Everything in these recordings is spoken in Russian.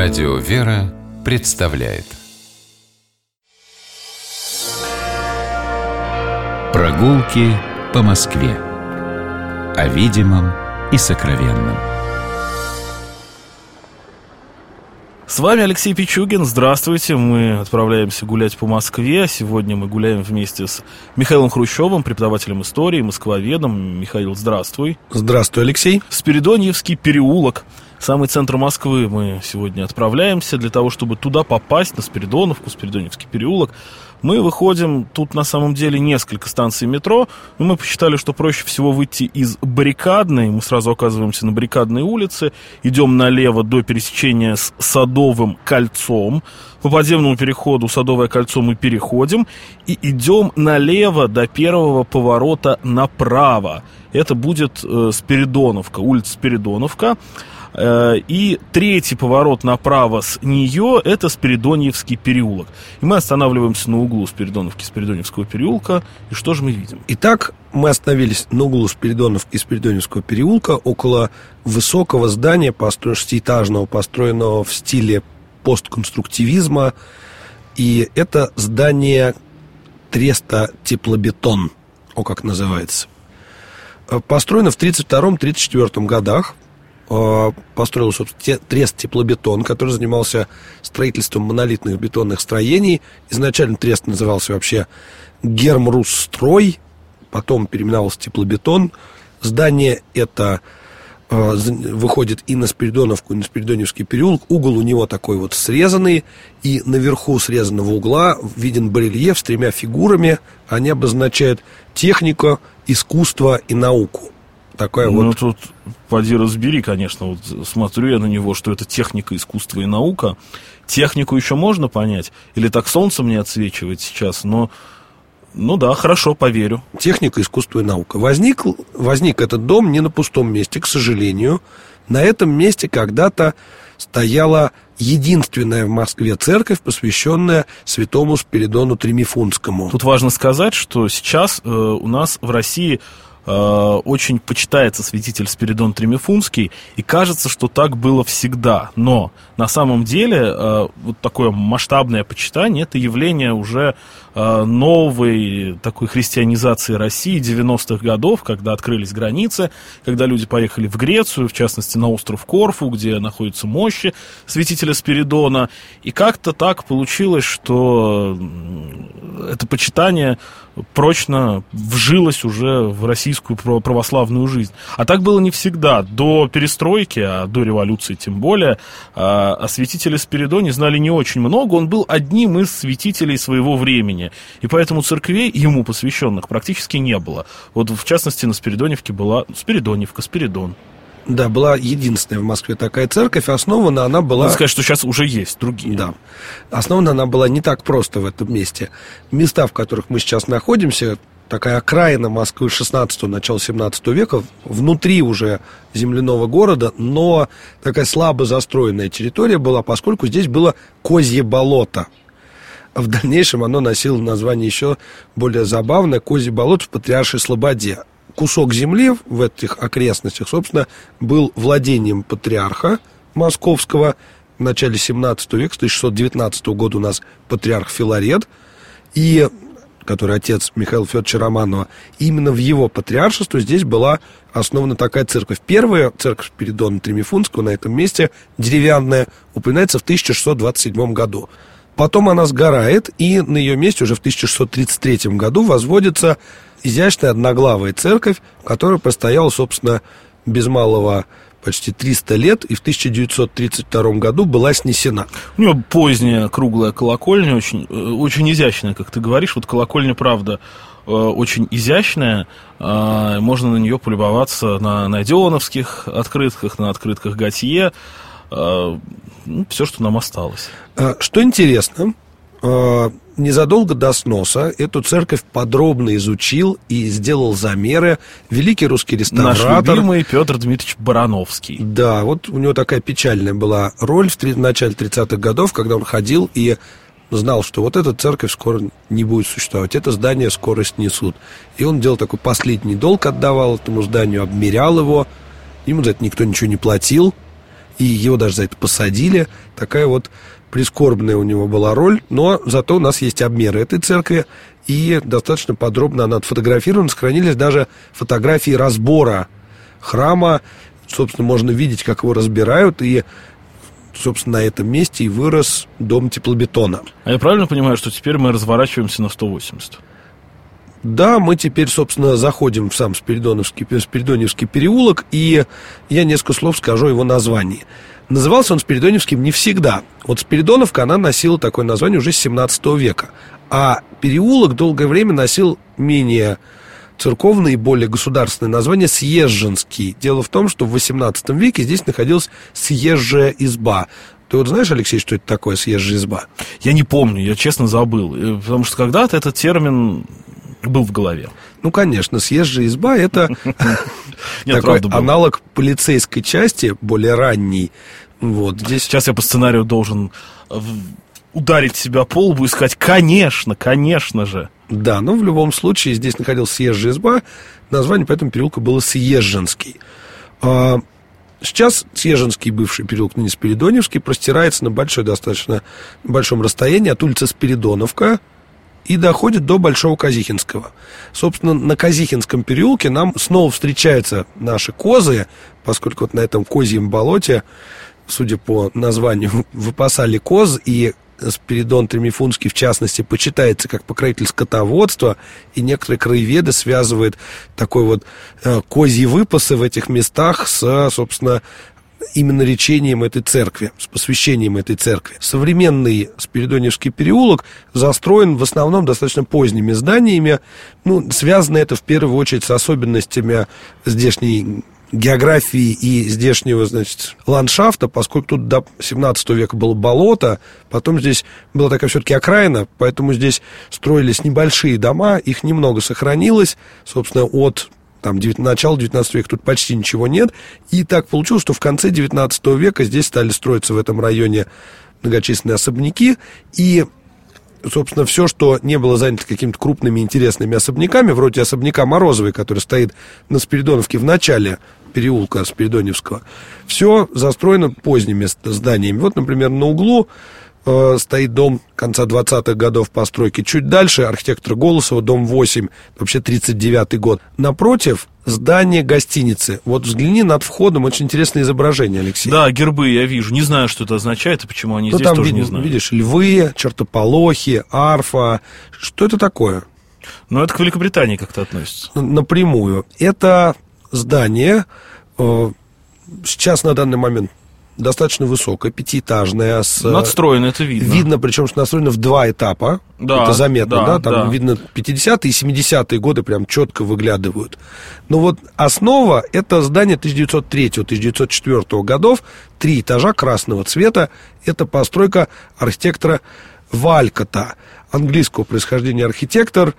Радио «Вера» представляет Прогулки по Москве О видимом и сокровенном С вами Алексей Пичугин. Здравствуйте. Мы отправляемся гулять по Москве. Сегодня мы гуляем вместе с Михаилом Хрущевым, преподавателем истории, москвоведом. Михаил, здравствуй. Здравствуй, Алексей. Спиридоньевский переулок – самый центр Москвы мы сегодня отправляемся для того, чтобы туда попасть, на Спиридоновку, Спиридоневский переулок. Мы выходим, тут на самом деле несколько станций метро, но мы посчитали, что проще всего выйти из Баррикадной, мы сразу оказываемся на Баррикадной улице, идем налево до пересечения с Садовым кольцом, по подземному переходу Садовое кольцо мы переходим и идем налево до первого поворота направо. Это будет э, Спиридоновка, улица Спиридоновка. Э, и третий поворот направо с нее это Спиридоньевский переулок. И мы останавливаемся на углу Спиридоновки Спиридоневского переулка. И что же мы видим? Итак, мы остановились на углу Спиридоновки и Спиридоневского переулка около высокого здания, шестиэтажного, построенного в стиле постконструктивизма. И это здание Треста Теплобетон, о как называется. Э, построено в 1932-1934 годах построил, собственно, Трест Теплобетон, который занимался строительством монолитных бетонных строений. Изначально Трест назывался вообще Гермрусстрой, потом переименовался Теплобетон. Здание это э, выходит и на Спиридоновку, и на Спиридоневский переулок. Угол у него такой вот срезанный, и наверху срезанного угла виден барельеф с тремя фигурами. Они обозначают технику, искусство и науку такая ну, вот... тут поди разбери, конечно, вот смотрю я на него, что это техника, искусство и наука. Технику еще можно понять, или так солнце мне отсвечивает сейчас, но... Ну да, хорошо, поверю. Техника, искусство и наука. Возник, возник этот дом не на пустом месте, к сожалению. На этом месте когда-то стояла единственная в Москве церковь, посвященная святому Спиридону Тремифунскому. Тут важно сказать, что сейчас э, у нас в России очень почитается святитель Спиридон Тремифунский, и кажется, что так было всегда. Но на самом деле э, вот такое масштабное почитание это явление уже э, новой такой христианизации России 90-х годов, когда открылись границы, когда люди поехали в Грецию, в частности на остров Корфу, где находятся мощи святителя Спиридона. И как-то так получилось, что это почитание прочно вжилось уже в российскую православную жизнь. А так было не всегда. До перестройки, а до революции тем более, а, о святителе Спиридоне знали не очень много. Он был одним из святителей своего времени. И поэтому церквей ему посвященных практически не было. Вот в частности на Спиридоневке была Спиридоневка, Спиридон. Да, была единственная в Москве такая церковь. Основана она была... Надо сказать, что сейчас уже есть другие. Да. Основана она была не так просто в этом месте. Места, в которых мы сейчас находимся, такая окраина Москвы 16 начала 17 века, внутри уже земляного города, но такая слабо застроенная территория была, поскольку здесь было козье болото. В дальнейшем оно носило название еще более забавное – Козье болото в Патриаршей Слободе кусок земли в этих окрестностях, собственно, был владением патриарха московского в начале 17 века, с 1619 года у нас патриарх Филарет, и который отец Михаила Федоровича Романова, именно в его патриаршество здесь была основана такая церковь. Первая церковь Передона Тремифунского на этом месте, деревянная, упоминается в 1627 году. Потом она сгорает, и на ее месте уже в 1633 году возводится изящная одноглавая церковь, которая простояла, собственно, без малого почти 300 лет и в 1932 году была снесена. У нее поздняя круглая колокольня, очень, э, очень изящная, как ты говоришь. Вот колокольня, правда, э, очень изящная. А, можно на нее полюбоваться на, на Дионовских открытках, на открытках Готье. А, ну, все, что нам осталось. А, что интересно, незадолго до сноса эту церковь подробно изучил и сделал замеры великий русский реставратор. Наш любимый Петр Дмитриевич Барановский. Да, вот у него такая печальная была роль в, в начале 30-х годов, когда он ходил и знал, что вот эта церковь скоро не будет существовать, это здание скоро снесут. И он делал такой последний долг, отдавал этому зданию, обмерял его, ему за это никто ничего не платил, и его даже за это посадили. Такая вот прискорбная у него была роль, но зато у нас есть обмеры этой церкви, и достаточно подробно она отфотографирована. Сохранились даже фотографии разбора храма. Собственно, можно видеть, как его разбирают, и собственно, на этом месте и вырос дом теплобетона. А я правильно понимаю, что теперь мы разворачиваемся на 180? Да, мы теперь, собственно, заходим в сам Спиридоновский, Спиридоневский переулок, и я несколько слов скажу о его названии. Назывался он Спиридоневским не всегда. Вот Спиридоновка, она носила такое название уже с 17 века. А переулок долгое время носил менее церковное и более государственное название Съезженский. Дело в том, что в 18 веке здесь находилась съезжая изба. Ты вот знаешь, Алексей, что это такое съезжая изба? Я не помню, я честно забыл. Э, потому что когда-то этот термин был в голове. Ну, конечно, съезжая изба – это такой аналог полицейской части, более ранней. Вот, здесь... Сейчас я по сценарию должен ударить себя по лбу и сказать, конечно, конечно же. Да, но в любом случае здесь находилась съезжая изба, название по этому переулку было Съезженский. А, сейчас Съезженский, бывший переулок, ныне Спиридоневский, простирается на большой достаточно большом расстоянии от улицы Спиридоновка, и доходит до Большого Казихинского. Собственно, на Казихинском переулке нам снова встречаются наши козы, поскольку вот на этом козьем болоте, судя по названию, выпасали коз, и Спиридон Тремифунский, в частности, почитается как покровитель скотоводства, и некоторые краеведы связывают такой вот э, козьи выпасы в этих местах с, собственно, именно речением этой церкви, с посвящением этой церкви. Современный Спиридоневский переулок застроен в основном достаточно поздними зданиями. Ну, связано это в первую очередь с особенностями здешней географии и здешнего, значит, ландшафта, поскольку тут до 17 века было болото, потом здесь была такая все-таки окраина, поэтому здесь строились небольшие дома, их немного сохранилось, собственно, от там, 9, начала 19 века тут почти ничего нет. И так получилось, что в конце 19 века здесь стали строиться в этом районе многочисленные особняки. И, собственно, все, что не было занято какими-то крупными интересными особняками, вроде особняка Морозовой, который стоит на Спиридоновке в начале переулка Спиридоневского, все застроено поздними зданиями. Вот, например, на углу э, стоит дом конца 20-х годов постройки. Чуть дальше архитектора Голосова, дом 8, вообще 39-й год. Напротив здание гостиницы. Вот взгляни над входом, очень интересное изображение, Алексей. Да, гербы я вижу. Не знаю, что это означает и почему они ну, здесь там тоже вид, не знаю. Видишь, львы, чертополохи, арфа. Что это такое? Ну, это к Великобритании как-то относится. Напрямую. Это здание э, сейчас на данный момент достаточно высокая, пятиэтажная. С, э, Надстроено, это видно. Видно, причем, что настроено в два этапа. Да, это заметно, да, да там да. видно 50-е и 70-е годы прям четко выглядывают. Но вот основа – это здание 1903-1904 годов, три этажа красного цвета. Это постройка архитектора Валькота, английского происхождения архитектор,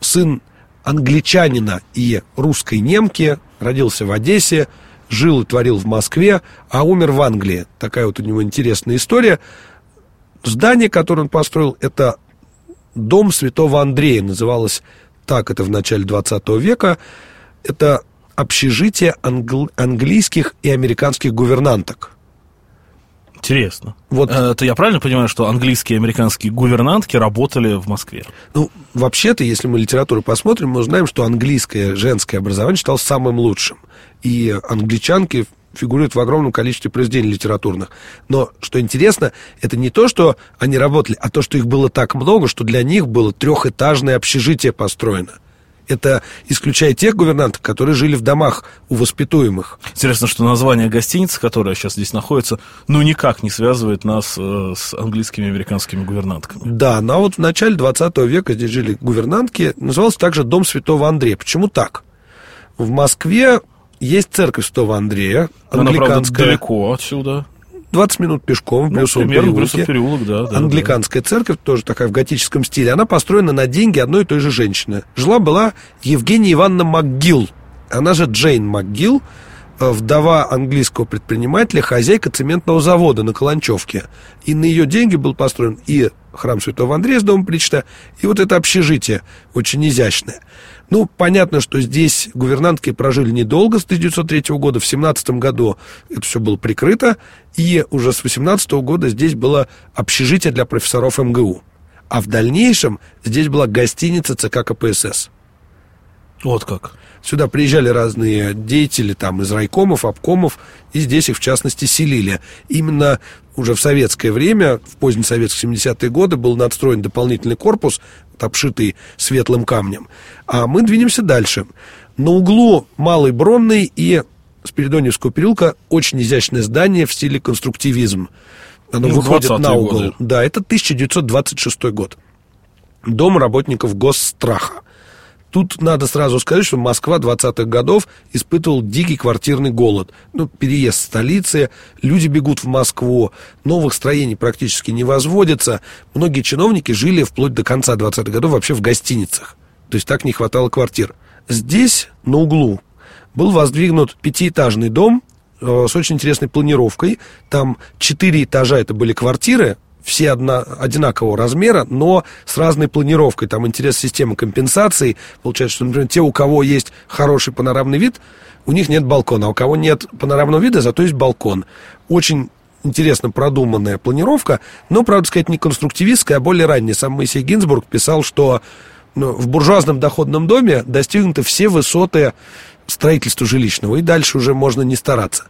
сын англичанина и русской немки, родился в Одессе, жил и творил в Москве, а умер в Англии. Такая вот у него интересная история. Здание, которое он построил, это дом святого Андрея, называлось так это в начале 20 века. Это общежитие англ- английских и американских гувернанток. Интересно. Вот. Это я правильно понимаю, что английские и американские гувернантки работали в Москве? Ну, вообще-то, если мы литературу посмотрим, мы узнаем, что английское женское образование считалось самым лучшим. И англичанки фигурируют в огромном количестве произведений литературных. Но, что интересно, это не то, что они работали, а то, что их было так много, что для них было трехэтажное общежитие построено – это исключая тех гувернантов, которые жили в домах у воспитуемых. Интересно, что название гостиницы, которая сейчас здесь находится, ну никак не связывает нас э, с английскими и американскими гувернантками. Да, но вот в начале 20 века здесь жили гувернантки. Назывался также Дом Святого Андрея. Почему так? В Москве есть церковь Святого Андрея. Она, правда, далеко отсюда. 20 минут пешком в Брюсовом ну, переулке. переулок, да, да. Англиканская да. церковь, тоже такая в готическом стиле. Она построена на деньги одной и той же женщины. Жила-была Евгения Ивановна МакГилл. Она же Джейн МакГилл. Э, вдова английского предпринимателя, хозяйка цементного завода на Каланчевке. И на ее деньги был построен и храм Святого Андрея с домом Причта, и вот это общежитие, очень изящное. Ну, понятно, что здесь гувернантки прожили недолго, с 1903 года. В 17 году это все было прикрыто, и уже с 18 года здесь было общежитие для профессоров МГУ. А в дальнейшем здесь была гостиница ЦК КПСС. Вот как. Сюда приезжали разные деятели там из райкомов, обкомов, и здесь их, в частности, селили. Именно уже в советское время, в позднесоветские 70-е годы, был надстроен дополнительный корпус, обшитый светлым камнем. А мы двинемся дальше. На углу Малой Бронной и Спиридоневского переулка очень изящное здание в стиле конструктивизм. Оно ну, выходит на угол. Годы. Да, это 1926 год. Дом работников госстраха. Тут надо сразу сказать, что Москва 20-х годов испытывал дикий квартирный голод. Ну, переезд столицы, люди бегут в Москву, новых строений практически не возводится. Многие чиновники жили вплоть до конца 20-х годов вообще в гостиницах. То есть так не хватало квартир. Здесь, на углу, был воздвигнут пятиэтажный дом э, с очень интересной планировкой. Там четыре этажа это были квартиры, все одна, одинакового размера, но с разной планировкой. Там интерес системы компенсации. Получается, что, например, те, у кого есть хороший панорамный вид, у них нет балкона, а у кого нет панорамного вида, зато есть балкон. Очень интересно продуманная планировка, но, правда сказать, не конструктивистская, а более ранняя. Сам Моисей Гинзбург писал, что ну, в буржуазном доходном доме достигнуты все высоты строительства жилищного, и дальше уже можно не стараться.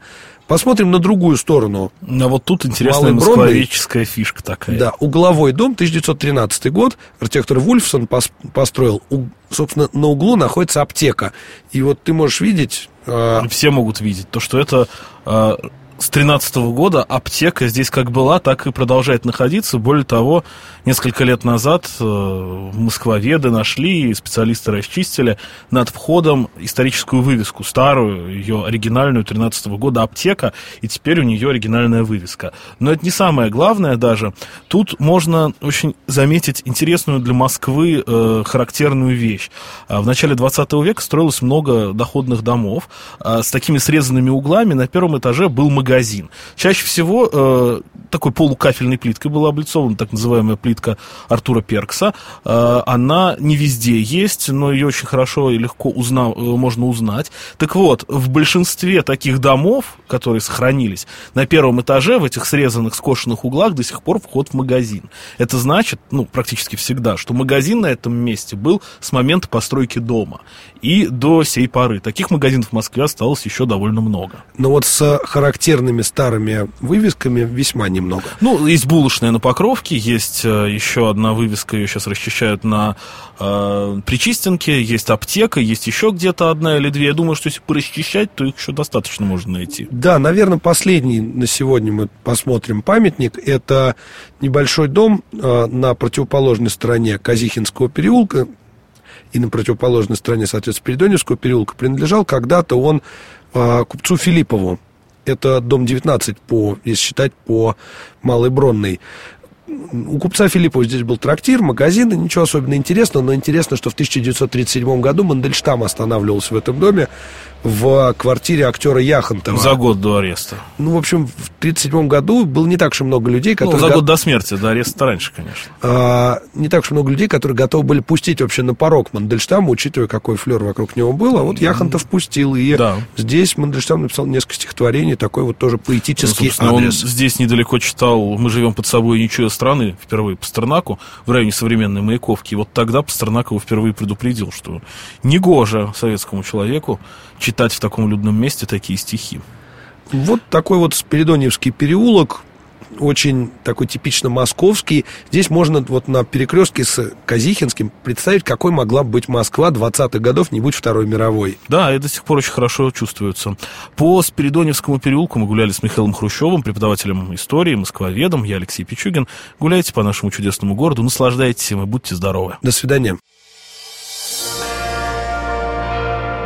Посмотрим на другую сторону. А вот тут интересная москвоведческая фишка такая. Да, угловой дом, 1913 год. Архитектор Вульфсон построил. Собственно, на углу находится аптека. И вот ты можешь видеть... А, Все могут видеть то, что это а, с 13 года аптека здесь как была, так и продолжает находиться. Более того, несколько лет назад э, москвоведы нашли, специалисты расчистили над входом историческую вывеску, старую, ее оригинальную 13 года аптека, и теперь у нее оригинальная вывеска. Но это не самое главное даже. Тут можно очень заметить интересную для Москвы э, характерную вещь. А в начале 20 века строилось много доходных домов э, с такими срезанными углами. На первом этаже был магазин магазин. Чаще всего э, такой полукафельной плиткой была облицована так называемая плитка Артура Перкса. Э, она не везде есть, но ее очень хорошо и легко узна, э, можно узнать. Так вот, в большинстве таких домов, которые сохранились, на первом этаже в этих срезанных, скошенных углах до сих пор вход в магазин. Это значит, ну, практически всегда, что магазин на этом месте был с момента постройки дома и до сей поры. Таких магазинов в Москве осталось еще довольно много. Но вот с характерным характерными старыми вывесками весьма немного. Ну, есть булочная на Покровке, есть э, еще одна вывеска, ее сейчас расчищают на э, Причистенке, есть аптека, есть еще где-то одна или две. Я думаю, что если порасчищать, то их еще достаточно можно найти. Да, наверное, последний на сегодня мы посмотрим памятник. Это небольшой дом э, на противоположной стороне Казихинского переулка, и на противоположной стороне, соответственно, Передоневского переулка, принадлежал когда-то он э, купцу Филиппову. Это дом 19, по, если считать по Малой Бронной. У купца Филиппова здесь был трактир, магазин, ничего особенно интересного, но интересно, что в 1937 году Мандельштам останавливался в этом доме в квартире актера Яхонтова. За год до ареста. Ну, в общем, в 1937 году было не так уж много людей, ну, которые... Ну, за год до смерти, до ареста раньше, конечно. А, не так уж много людей, которые готовы были пустить вообще на порог Мандельштама, учитывая, какой флер вокруг него был. А вот Яхонтов пустил. И да. здесь Мандельштам написал несколько стихотворений, такой вот тоже поэтический ну, адрес. Он здесь недалеко читал «Мы живем под собой ничего страны» впервые Пастернаку в районе современной Маяковки. И вот тогда Пастернак его впервые предупредил, что негоже советскому человеку читать в таком людном месте такие стихи. Вот такой вот Спиридоньевский переулок, очень такой типично московский. Здесь можно вот на перекрестке с Казихинским представить, какой могла быть Москва 20-х годов, не будь Второй мировой. Да, и до сих пор очень хорошо чувствуется. По Спиридоневскому переулку мы гуляли с Михаилом Хрущевым, преподавателем истории, москвоведом. Я Алексей Пичугин. Гуляйте по нашему чудесному городу, наслаждайтесь им и будьте здоровы. До свидания.